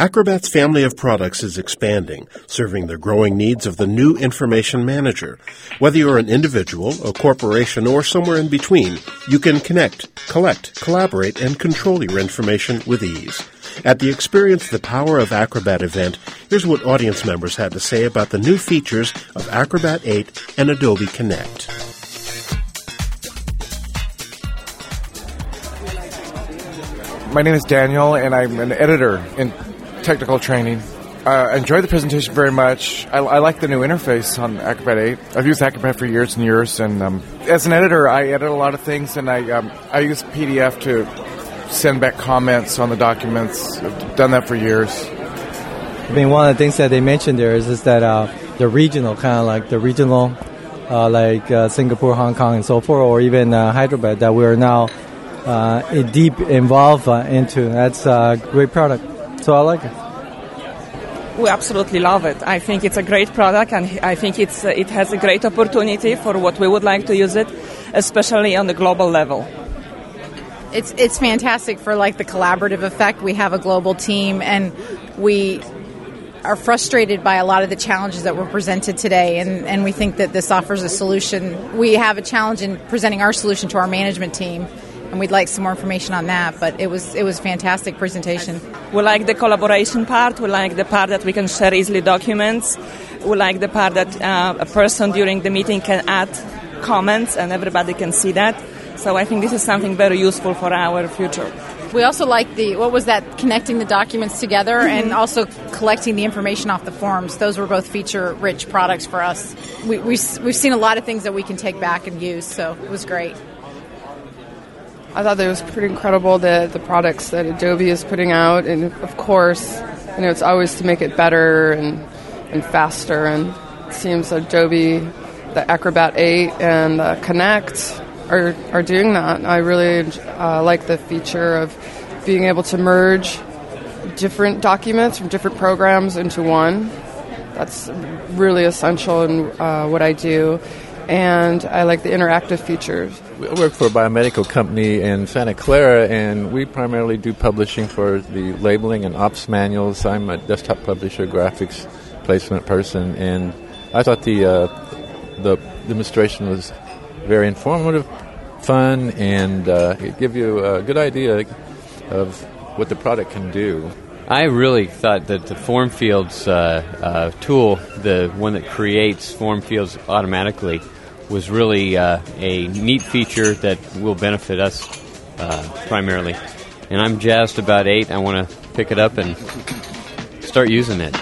Acrobat's family of products is expanding, serving the growing needs of the new information manager. Whether you're an individual, a corporation, or somewhere in between, you can connect, collect, collaborate, and control your information with ease. At the Experience the Power of Acrobat event, here's what audience members had to say about the new features of Acrobat 8 and Adobe Connect. My name is Daniel, and I'm an editor in technical training. Uh, enjoyed the presentation very much. I, I, like the new interface on Acrobat 8. I've used Acrobat for years and years, and um, as an editor, I edit a lot of things, and I um, I use PDF to send back comments on the documents. I've done that for years. I mean, one of the things that they mentioned there is, is that uh, the regional, kind of like the regional, uh, like uh, Singapore, Hong Kong, and so forth, or even uh, Hyderabad, that we're now uh, deep involved into. That's a great product. So I like it. We absolutely love it. I think it's a great product, and I think it's it has a great opportunity for what we would like to use it, especially on the global level it's it's fantastic for like the collaborative effect. We have a global team, and we are frustrated by a lot of the challenges that were presented today, and, and we think that this offers a solution. We have a challenge in presenting our solution to our management team, and we'd like some more information on that. But it was it was a fantastic presentation. We like the collaboration part. We like the part that we can share easily documents. We like the part that uh, a person during the meeting can add comments, and everybody can see that. So I think this is something very useful for our future. We also like the what was that connecting the documents together mm-hmm. and also collecting the information off the forms. Those were both feature rich products for us. We, we, we've seen a lot of things that we can take back and use, so it was great. I thought that it was pretty incredible the the products that Adobe is putting out, and of course, you know, it's always to make it better and and faster. And it seems Adobe, the Acrobat 8 and the Connect are, are doing that. I really uh, like the feature of being able to merge different documents from different programs into one. That's really essential in uh, what I do. And I like the interactive features. We work for a biomedical company in Santa Clara, and we primarily do publishing for the labeling and ops manuals. I'm a desktop publisher, graphics placement person, and I thought the uh, the demonstration was very informative, fun, and uh, give you a good idea of what the product can do. I really thought that the form fields uh, uh, tool, the one that creates form fields automatically, was really uh, a neat feature that will benefit us uh, primarily. And I'm jazzed about 8. I want to pick it up and start using it.